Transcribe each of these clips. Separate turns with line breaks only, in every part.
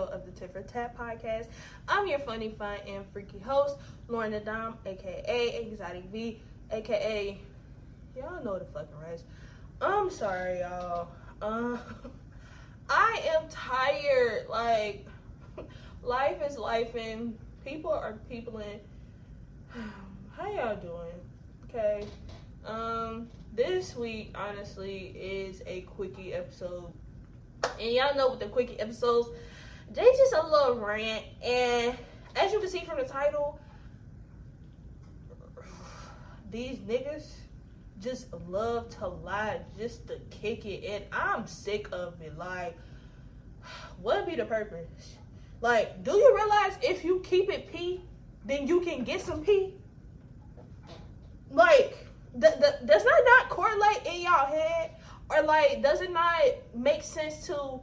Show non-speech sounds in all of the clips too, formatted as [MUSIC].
episode of the Tit for Tat podcast. I'm your funny, fun, and freaky host, Lauryn Adam, aka Exotic V, aka y'all know the fucking rest. I'm sorry, y'all. Uh, [LAUGHS] I am tired. Like, [LAUGHS] life is life, and people are people. peopling. [SIGHS] How y'all doing? Okay. Um, this week honestly is a quickie episode and y'all know with the quickie episodes, they just a little rant. And as you can see from the title, these niggas just love to lie just to kick it. And I'm sick of it. Like, what be the purpose? Like, do you realize if you keep it P, then you can get some P? Like, does that not correlate in y'all head? Or like, does it not make sense to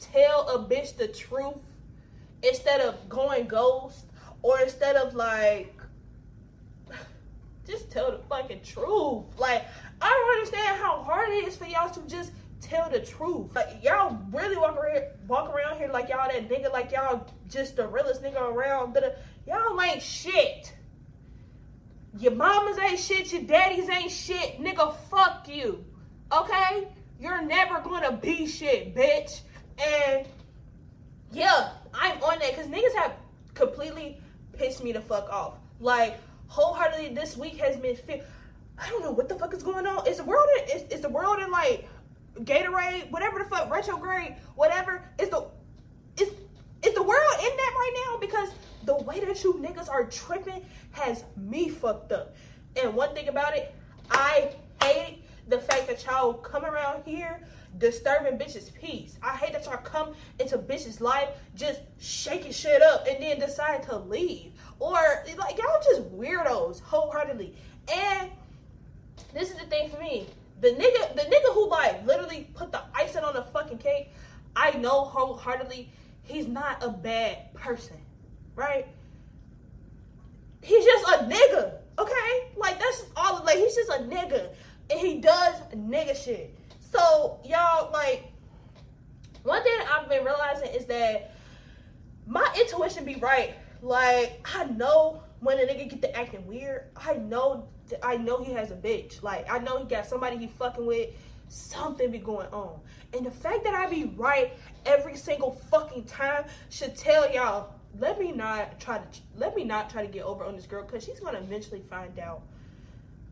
tell a bitch the truth instead of going ghost? Or instead of like just tell the fucking truth. Like, I don't understand how hard it is for y'all to just tell the truth. Like, y'all really walk around, walk around here like y'all that nigga, like y'all just the realest nigga around. Uh, y'all ain't shit. Your mamas ain't shit, your daddies ain't shit. Nigga, fuck you. Okay? You're never gonna be shit, bitch. And yeah, I'm on that because niggas have completely pissed me the fuck off. Like, wholeheartedly, this week has been. Fi- I don't know what the fuck is going on. Is the world in, is, is the world in like Gatorade, whatever the fuck, retrograde, whatever? Is the is is the world in that right now? Because the way that you niggas are tripping has me fucked up. And one thing about it, I hate the fact that y'all come around here disturbing bitches' peace. I hate that y'all come into bitches' life just shaking shit up and then decide to leave. Or like y'all just weirdos wholeheartedly. And this is the thing for me. The nigga, the nigga who like literally put the icing on the fucking cake, I know wholeheartedly he's not a bad person, right? He's just a nigga, okay? Like that's all. Like he's just a nigga and he does nigga shit. So y'all like one thing I've been realizing is that my intuition be right. Like I know when a nigga get to acting weird. I know I know he has a bitch. Like I know he got somebody he fucking with. Something be going on. And the fact that I be right every single fucking time should tell y'all, let me not try to let me not try to get over on this girl because she's gonna eventually find out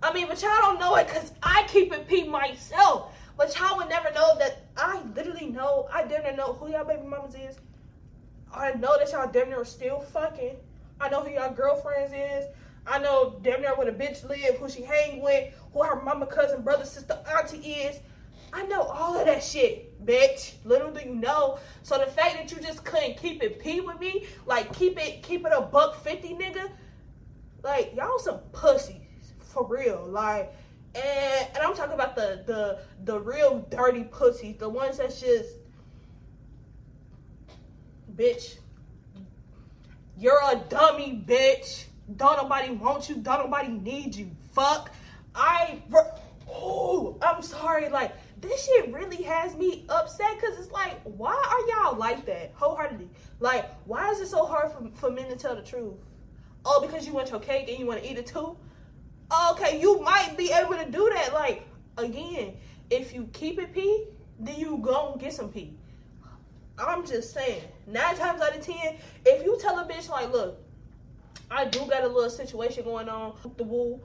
I mean, but y'all don't know it because I keep it P myself. But y'all would never know that I literally know, I didn't know who y'all baby mamas is. I know that y'all damn near still fucking. I know who y'all girlfriends is. I know damn near where the bitch live, who she hang with, who her mama, cousin, brother, sister, auntie is. I know all of that shit, bitch. Little do you know. So the fact that you just couldn't keep it P with me, like keep it, keep it a buck fifty, nigga. Like y'all some pussies for real. Like, and and I'm talking about the the the real dirty pussies, the ones that's just, bitch. You're a dummy, bitch. Don't nobody want you. Don't nobody need you. Fuck. I. Oh, I'm sorry. Like this shit really has me upset because it's like, why are y'all like that wholeheartedly? Like, why is it so hard for, for men to tell the truth? Oh, because you want your cake and you want to eat it too? Okay, you might be able to do that. Like, again, if you keep it P, then you go and get some P. I'm just saying, nine times out of ten, if you tell a bitch like, look, I do got a little situation going on the woo,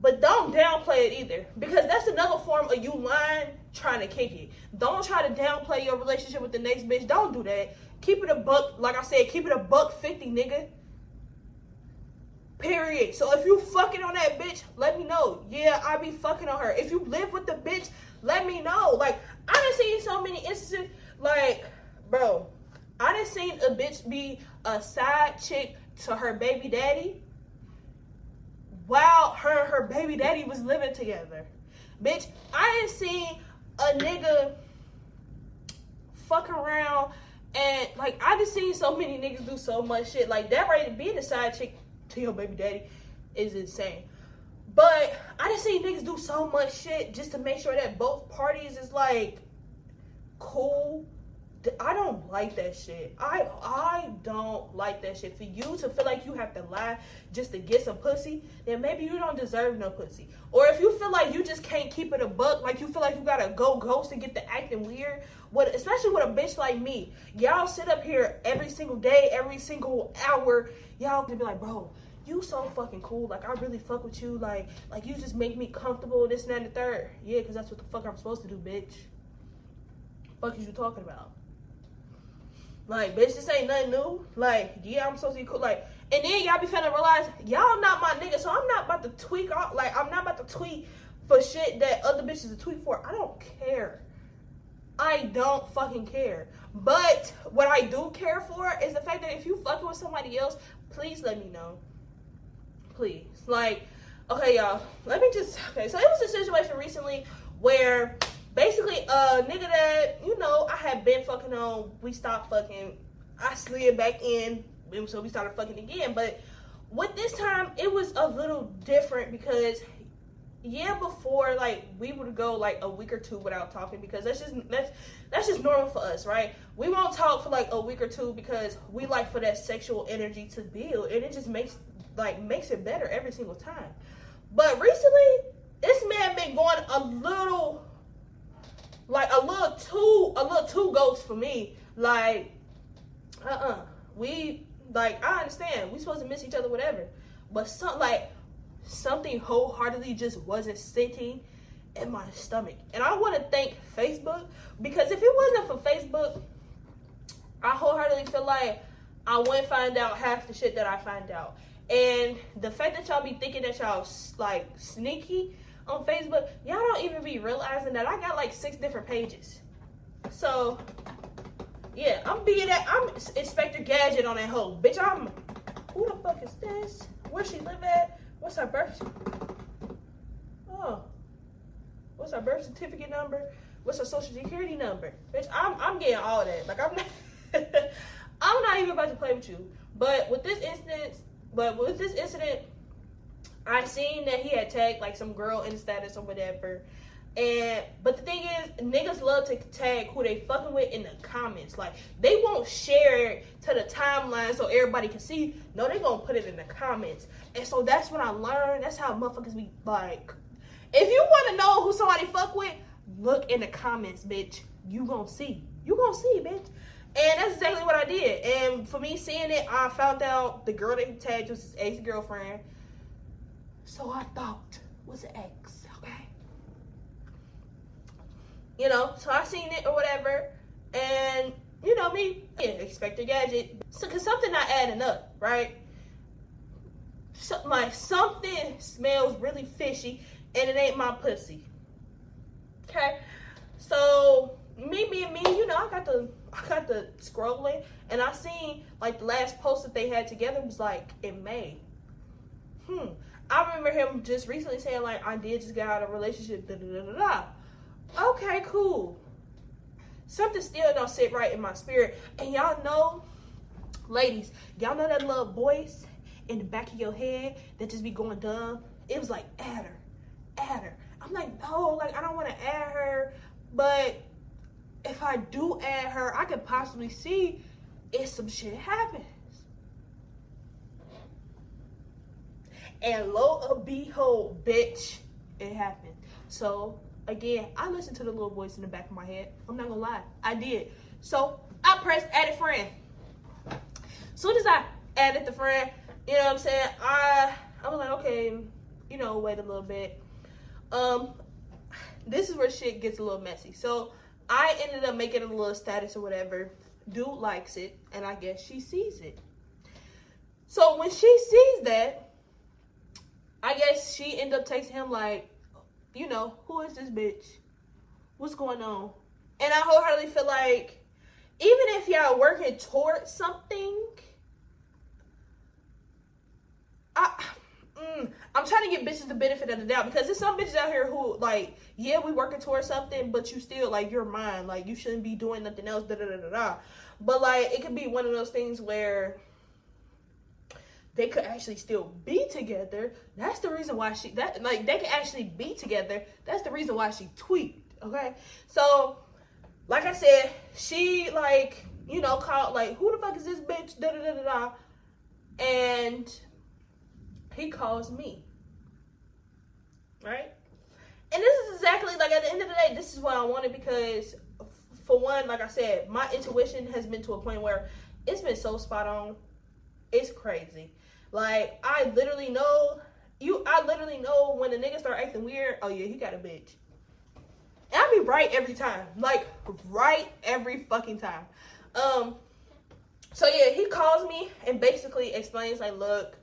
but don't downplay it either. Because that's another form of you lying trying to kick it. Don't try to downplay your relationship with the next bitch. Don't do that. Keep it a buck, like I said, keep it a buck fifty, nigga. Period. So if you fucking on that bitch, let me know. Yeah, I be fucking on her. If you live with the bitch, let me know. Like, I done seen so many instances, like, bro, I done seen a bitch be a side chick to her baby daddy while her and her baby daddy was living together. Bitch, I done seen a nigga fuck around and like I just seen so many niggas do so much shit. Like that right being a side chick to your baby daddy is insane. But I just see niggas do so much shit just to make sure that both parties is like cool I don't like that shit. I I don't like that shit. For you to feel like you have to lie just to get some pussy, then maybe you don't deserve no pussy. Or if you feel like you just can't keep it a buck, like you feel like you gotta go ghost and get the acting weird, what especially with a bitch like me, y'all sit up here every single day, every single hour, y'all can be like, bro, you so fucking cool. Like I really fuck with you. Like like you just make me comfortable. This and that and the third. Yeah, cause that's what the fuck I'm supposed to do, bitch. Fuck is you talking about? Like, bitch, this ain't nothing new. Like, yeah, I'm supposed to be cool. Like, and then y'all be finna realize y'all not my nigga, so I'm not about to tweak off. Like, I'm not about to tweet for shit that other bitches tweet for. I don't care. I don't fucking care. But what I do care for is the fact that if you fucking with somebody else, please let me know. Please. Like, okay, y'all. Let me just okay. So it was a situation recently where basically a nigga that you know I had been fucking on. We stopped fucking. I slid back in, so we started fucking again. But with this time, it was a little different because yeah, before like we would go like a week or two without talking because that's just that's that's just normal for us, right? We won't talk for like a week or two because we like for that sexual energy to build, and it just makes like makes it better every single time. But recently, this man been going a little like a little too a little too ghost for me. Like, uh uh-uh. uh we like I understand we supposed to miss each other, whatever. But some like something wholeheartedly just wasn't sitting in my stomach. And I want to thank Facebook because if it wasn't for Facebook, I wholeheartedly feel like I wouldn't find out half the shit that I find out. And the fact that y'all be thinking that y'all like sneaky on Facebook, y'all don't even be realizing that I got like six different pages. So, yeah, I'm being that. I'm Inspector Gadget on that hoe. Bitch, I'm. Who the fuck is this? Where she live at? What's her birth? Oh. What's her birth certificate number? What's her social security number? Bitch, I'm I'm getting all that. Like I'm not [LAUGHS] I'm not even about to play with you. But with this instance, but with this incident, I seen that he had tagged like some girl in status or whatever. And but the thing is, niggas love to tag who they fucking with in the comments. Like they won't share it to the timeline so everybody can see. No, they gonna put it in the comments. And so that's what I learned. That's how motherfuckers be like. If you want to know who somebody fuck with, look in the comments, bitch. You gonna see. You gonna see, bitch. And that's exactly what I did. And for me seeing it, I found out the girl that he tagged was his ex girlfriend. So I thought was ex, okay? You know, so I seen it or whatever, and you know me, yeah, Inspector Gadget. So, cause something not adding up, right? So, like something smells really fishy, and it ain't my pussy. Okay, so me being me, you know, I got the I got the scrolling, and I seen like the last post that they had together was like in May. Hmm. I remember him just recently saying like, I did just get out of a relationship. Da, da, da, da, da. Okay, cool. Something still don't sit right in my spirit. And y'all know, ladies, y'all know that little voice in the back of your head that just be going dumb. It was like, add her, add her. I'm like, no, like I don't want to add her, but if I do add her, I could possibly see if some shit happens. And lo and behold, bitch, it happened. So again, I listened to the little voice in the back of my head. I'm not gonna lie, I did. So I pressed add a friend. Soon as I added the friend, you know what I'm saying? I I was like, okay, you know, wait a little bit. Um, this is where shit gets a little messy. So I ended up making a little status or whatever. Dude likes it, and I guess she sees it. So when she sees that, I guess she ended up texting him like, you know, who is this bitch? What's going on? And I wholeheartedly feel like even if y'all working towards something, I mm, I'm trying to give bitches the benefit of the doubt because there's some bitches out here who like, yeah, we working towards something, but you still like you're mine. Like you shouldn't be doing nothing else. Da da da da da. But like it could be one of those things where they could actually still be together. That's the reason why she that like they could actually be together. That's the reason why she tweaked. Okay, so like I said, she like you know called like who the fuck is this bitch? Da da da da da, and he calls me, right? And this is exactly like at the end of the day, this is what I wanted because, for one, like I said, my intuition has been to a point where it's been so spot on. It's crazy. Like I literally know you. I literally know when the nigga start acting weird. Oh yeah, he got a bitch. And I be right every time. Like right every fucking time. Um. So yeah, he calls me and basically explains like, look,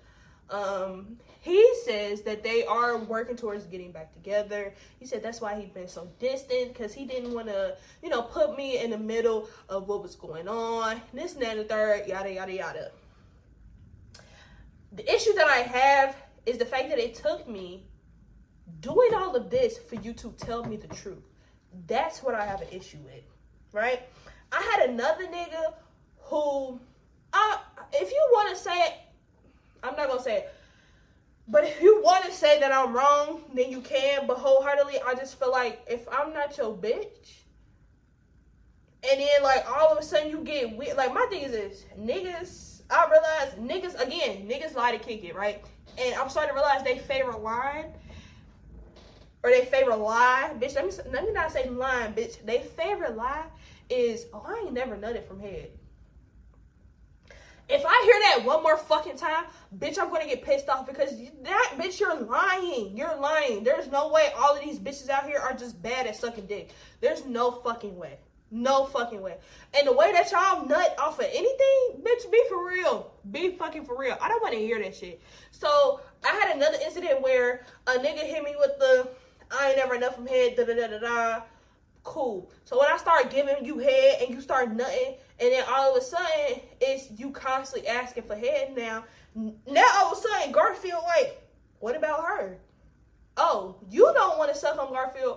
um, he says that they are working towards getting back together. He said that's why he's been so distant because he didn't want to, you know, put me in the middle of what was going on. This and that and the third, yada yada yada. The issue that I have is the fact that it took me doing all of this for you to tell me the truth. That's what I have an issue with, right? I had another nigga who, uh, if you want to say it, I'm not gonna say it. But if you want to say that I'm wrong, then you can. But wholeheartedly, I just feel like if I'm not your bitch, and then like all of a sudden you get weird. Like my thing is this, niggas. I realize niggas again, niggas lie to kick it, right? And I'm starting to realize they favorite line or they favorite lie, bitch. Let me let me not say line, bitch. They favorite lie is oh I ain't never nutted from head. If I hear that one more fucking time, bitch, I'm gonna get pissed off because that bitch, you're lying. You're lying. There's no way all of these bitches out here are just bad at sucking dick. There's no fucking way. No fucking way. And the way that y'all nut off of anything, bitch, be for real. Be fucking for real. I don't want to hear that shit. So I had another incident where a nigga hit me with the I ain't never enough from head, da da da da da. Cool. So when I start giving you head and you start nutting, and then all of a sudden it's you constantly asking for head now. Now all of a sudden Garfield like, what about her? Oh, you don't want to suck on Garfield,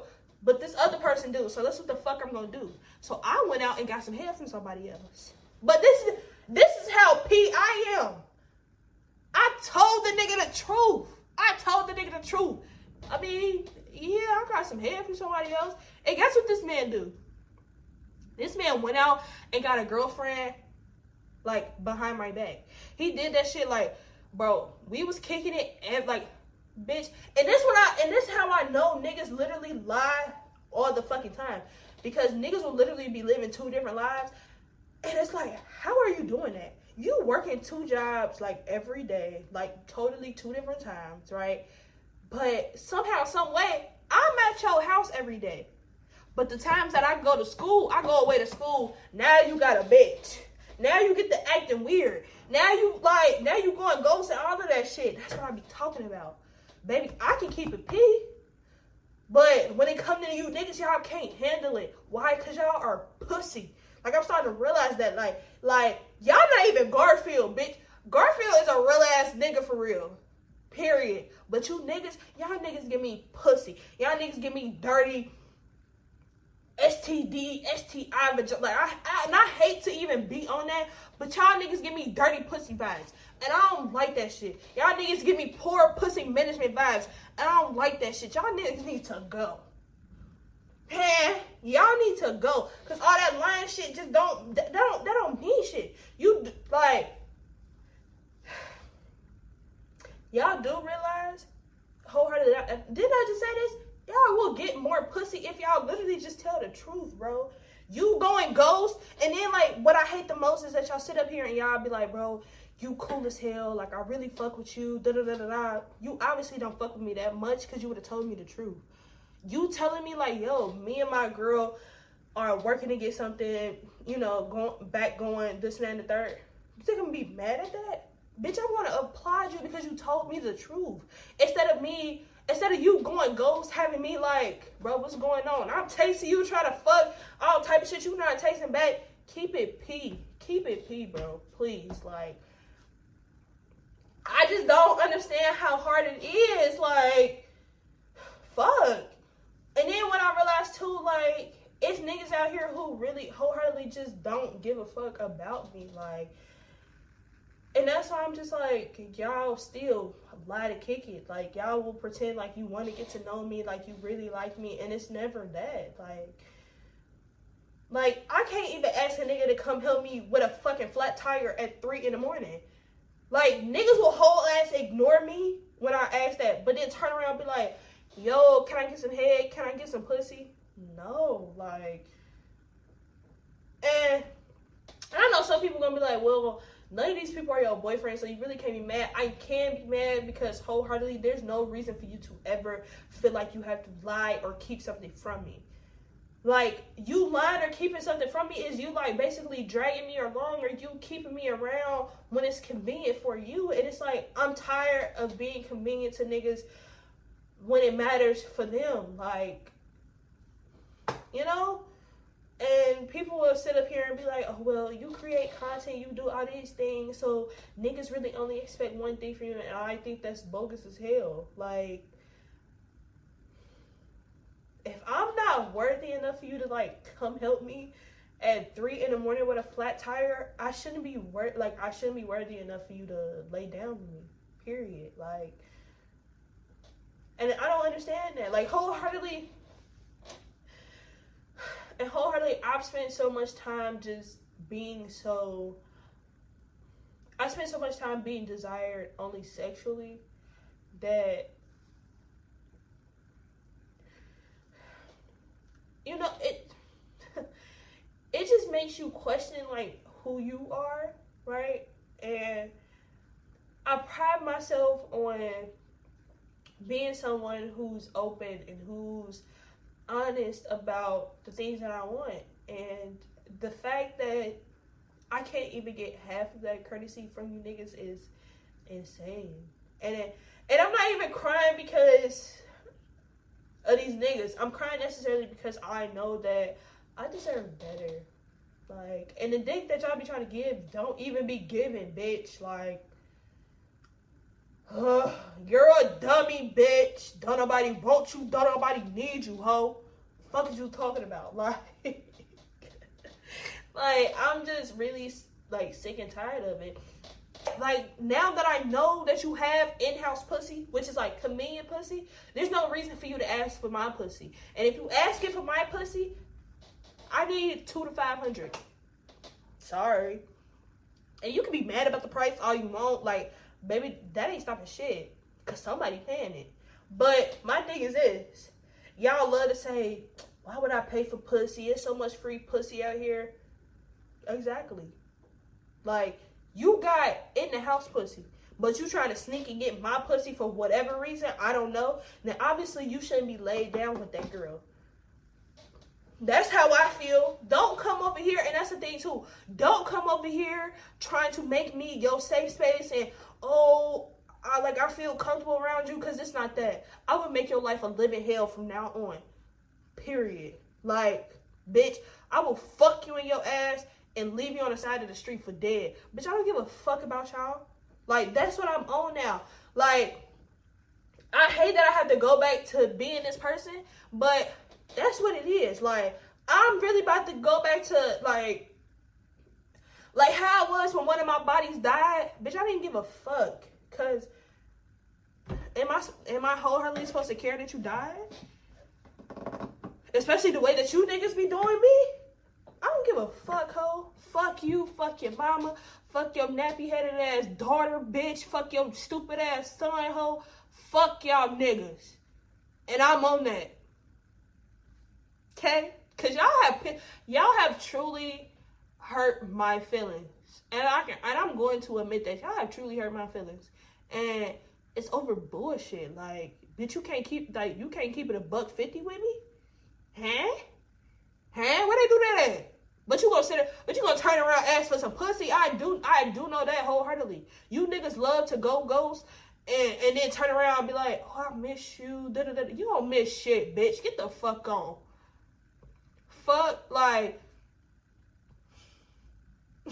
do. So that's what the fuck I'm gonna do. So I went out and got some head from somebody else. But this is this is how P I am. I told the nigga the truth. I told the nigga the truth. I mean, yeah, I got some head from somebody else. And guess what this man do? This man went out and got a girlfriend like behind my back. He did that shit like, bro, we was kicking it and like, bitch. And this what I and this how I know niggas literally lie all the fucking time. Because niggas will literally be living two different lives. And it's like, how are you doing that? You working two jobs like every day, like totally two different times, right? But somehow, some way, I'm at your house every day. But the times that I go to school, I go away to school. Now you got a bitch. Now you get the acting weird. Now you like, now you going ghost and all of that shit. That's what I be talking about. Baby, I can keep it P. But when it comes to you niggas, y'all can't handle it. Why? Cause y'all are pussy. Like I'm starting to realize that. Like, like y'all not even Garfield, bitch. Garfield is a real ass nigga for real. Period. But you niggas, y'all niggas give me pussy. Y'all niggas give me dirty STD, STI, like I, I, and I hate to even be on that, but y'all niggas give me dirty pussy vibes, and I don't like that shit. Y'all niggas give me poor pussy management vibes, and I don't like that shit. Y'all niggas need to go. Man, y'all need to go, cause all that lying shit just don't that don't that don't mean shit. You like y'all do realize wholeheartedly. Didn't I just say this? Y'all will get more pussy if y'all literally just tell the truth, bro. You going ghost, and then like what I hate the most is that y'all sit up here and y'all be like, bro, you cool as hell. Like I really fuck with you. Da da da da da. You obviously don't fuck with me that much because you would have told me the truth. You telling me like, yo, me and my girl are working to get something, you know, going back going this and, and the third. You think I'm gonna be mad at that? Bitch, I want to applaud you because you told me the truth. Instead of me, instead of you going ghost, having me like, bro, what's going on? I'm tasting you, trying to fuck all type of shit you not tasting back. Keep it P. Keep it P, bro. Please. Like, I just don't understand how hard it is. Like, fuck. And then when I realized too, like, it's niggas out here who really wholeheartedly just don't give a fuck about me. Like, and that's why I'm just like, y'all still lie to kick it. Like y'all will pretend like you want to get to know me, like you really like me, and it's never that. Like Like, I can't even ask a nigga to come help me with a fucking flat tire at three in the morning. Like, niggas will whole ass ignore me when I ask that, but then turn around and be like, yo, can I get some head? Can I get some pussy? No, like, and I know some people gonna be like, well, none of these people are your boyfriend, so you really can't be mad. I can be mad because wholeheartedly, there's no reason for you to ever feel like you have to lie or keep something from me. Like you lying or keeping something from me is you like basically dragging me along or you keeping me around when it's convenient for you. And it's like I'm tired of being convenient to niggas when it matters for them. Like, you know? And people will sit up here and be like, oh, well, you create content, you do all these things, so niggas really only expect one thing from you. And I think that's bogus as hell. Like, if I'm not worthy enough for you to, like, come help me at three in the morning with a flat tire, I shouldn't be worth like I shouldn't be worthy enough for you to lay down with me. Period. Like and I don't understand that. Like wholeheartedly and wholeheartedly I've spent so much time just being so I spent so much time being desired only sexually that you know it [LAUGHS] it just makes you question like who you are, right? And I pride myself on being someone who's open and who's honest about the things that I want. And the fact that I can't even get half of that courtesy from you niggas is insane. And and I'm not even crying because of these niggas. I'm crying necessarily because I know that I deserve better. Like, and the dick that y'all be trying to give don't even be given, bitch. Like, uh, you're a dummy, bitch. Don't nobody want you. Don't nobody need you, hoe. Fuck is you talking about? [LAUGHS] Like, like I'm just really like sick and tired of it. Like now that I know that you have in-house pussy, which is like convenient pussy, there's no reason for you to ask for my pussy. And if you ask it for my pussy, I need two to five hundred. Sorry. And you can be mad about the price all you want. Like, baby, that ain't stopping shit. Cause somebody paying it. But my thing is this. Y'all love to say, why would I pay for pussy? It's so much free pussy out here. Exactly. Like, you got in the house pussy, but you trying to sneak and get my pussy for whatever reason, I don't know. Then obviously you shouldn't be laid down with that girl. That's how I feel. Don't come over here, and that's the thing too. Don't come over here trying to make me your safe space and oh, I like I feel comfortable around you because it's not that. I would make your life a living hell from now on. Period. Like, bitch, I will fuck you in your ass and leave you on the side of the street for dead. Bitch, I don't give a fuck about y'all. Like, that's what I'm on now. Like, I hate that I have to go back to being this person, but that's what it is. Like, I'm really about to go back to like like how I was when one of my bodies died. Bitch, I didn't give a fuck. Cause am I am I wholeheartedly supposed to care that you died? Especially the way that you niggas be doing me? Give a fuck, ho. Fuck you, fuck your mama, fuck your nappy headed ass daughter, bitch, fuck your stupid ass son, ho. Fuck y'all niggas. And I'm on that. Okay? Cause y'all have y'all have truly hurt my feelings. And I can and I'm going to admit that y'all have truly hurt my feelings. And it's over bullshit. Like, bitch, you can't keep like you can't keep it a buck fifty with me? Huh? Huh? Where they do that at? But you gonna sit there, but you gonna turn around ask for some pussy? I do I do know that wholeheartedly. You niggas love to go ghost and, and then turn around and be like, oh, I miss you. Da, da, da. You don't miss shit, bitch. Get the fuck on fuck? Like, [LAUGHS]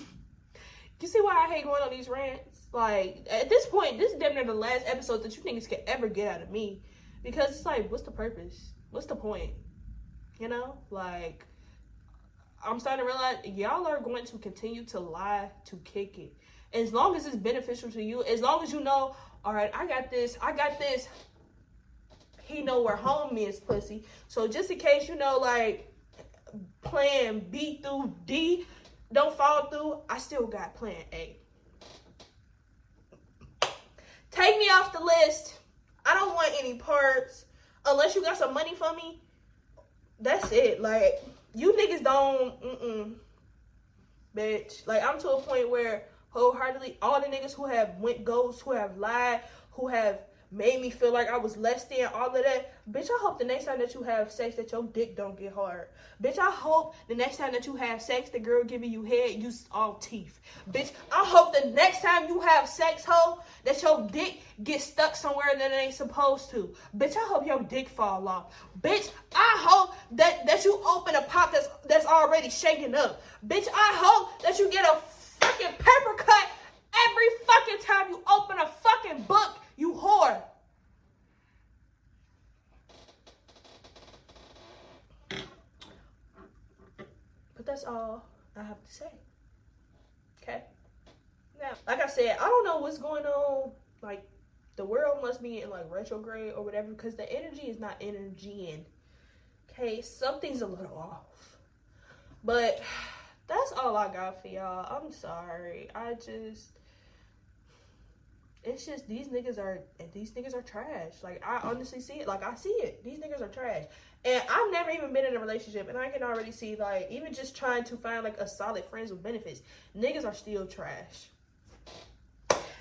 you see why I hate going on these rants? Like, at this point, this is damn near the last episode that you niggas could ever get out of me. Because it's like, what's the purpose? What's the point? You know? Like, I'm starting to realize y'all are going to continue to lie to kick it. As long as it's beneficial to you, as long as you know, all right, I got this, I got this. He know where home is, pussy. So just in case you know, like, plan B through D don't fall through, I still got plan A. Take me off the list. I don't want any parts unless you got some money for me. That's it. Like you niggas don't. Mm-mm, bitch. Like I'm to a point where wholeheartedly all the niggas who have went ghosts, who have lied, who have made me feel like I was less than all of that. Bitch, I hope the next time that you have sex that your dick don't get hard. Bitch, I hope the next time that you have sex, the girl giving you head use all teeth. Bitch, I hope the next time you have sex, hoe, that your dick gets stuck somewhere that it ain't supposed to. Bitch, I hope your dick fall off. Bitch, I hope that, that you open a pop that's that's already shaking up. Bitch, I hope that you get a fucking pepper cut every fucking time you open a fucking book you whore. But that's all I have to say. Okay? Now, like I said, I don't know what's going on. Like, the world must be in like retrograde or whatever because the energy is not energy in. Okay, something's a little off. But [SIGHS] that's all I got for y'all. I'm sorry. I just it's just these niggas are these niggas are trash. Like I honestly see it. Like I see it. These niggas are trash. And I've never even been in a relationship, and I can already see like even just trying to find like a solid friends with benefits, niggas are still trash.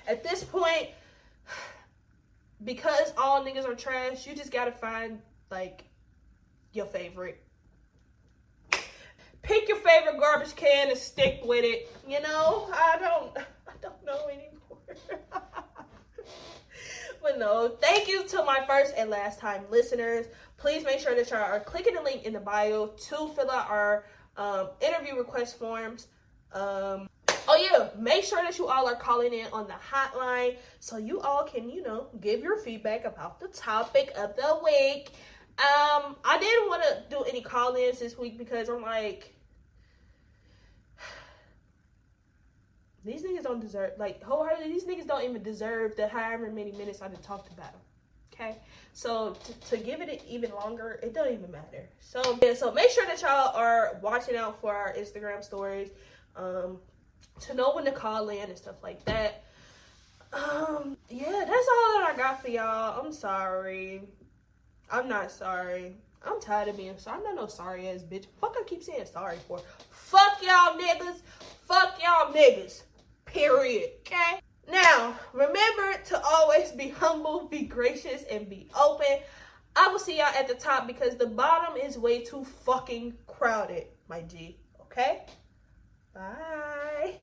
At this point, [SIGHS] because all niggas are trash, you just gotta find like your favorite. Pick your favorite garbage can and stick with it. You know, I don't, [LAUGHS] I don't know anymore. [LAUGHS] but no, thank you to my first and last time listeners. Please make sure that y'all are clicking the link in the bio to fill out our um, interview request forms. Um, oh yeah, make sure that you all are calling in on the hotline so you all can, you know, give your feedback about the topic of the week. Um, I didn't want to do any call-ins this week because I'm like, These niggas don't deserve, like, wholeheartedly, these niggas don't even deserve the however many minutes I just talked about them. Okay, so to, to give it even longer, it don't even matter. So yeah, so make sure that y'all are watching out for our Instagram stories, um, to know when to call in and stuff like that. Um, yeah, that's all that I got for y'all. I'm sorry. I'm not sorry. I'm tired of being sorry. I'm not no sorry ass bitch. Fuck, I keep saying sorry for. Fuck y'all niggas. Fuck y'all niggas. Period. Okay? Now, remember to always be humble, be gracious, and be open. I will see y'all at the top because the bottom is way too fucking crowded, my G. Okay? Bye.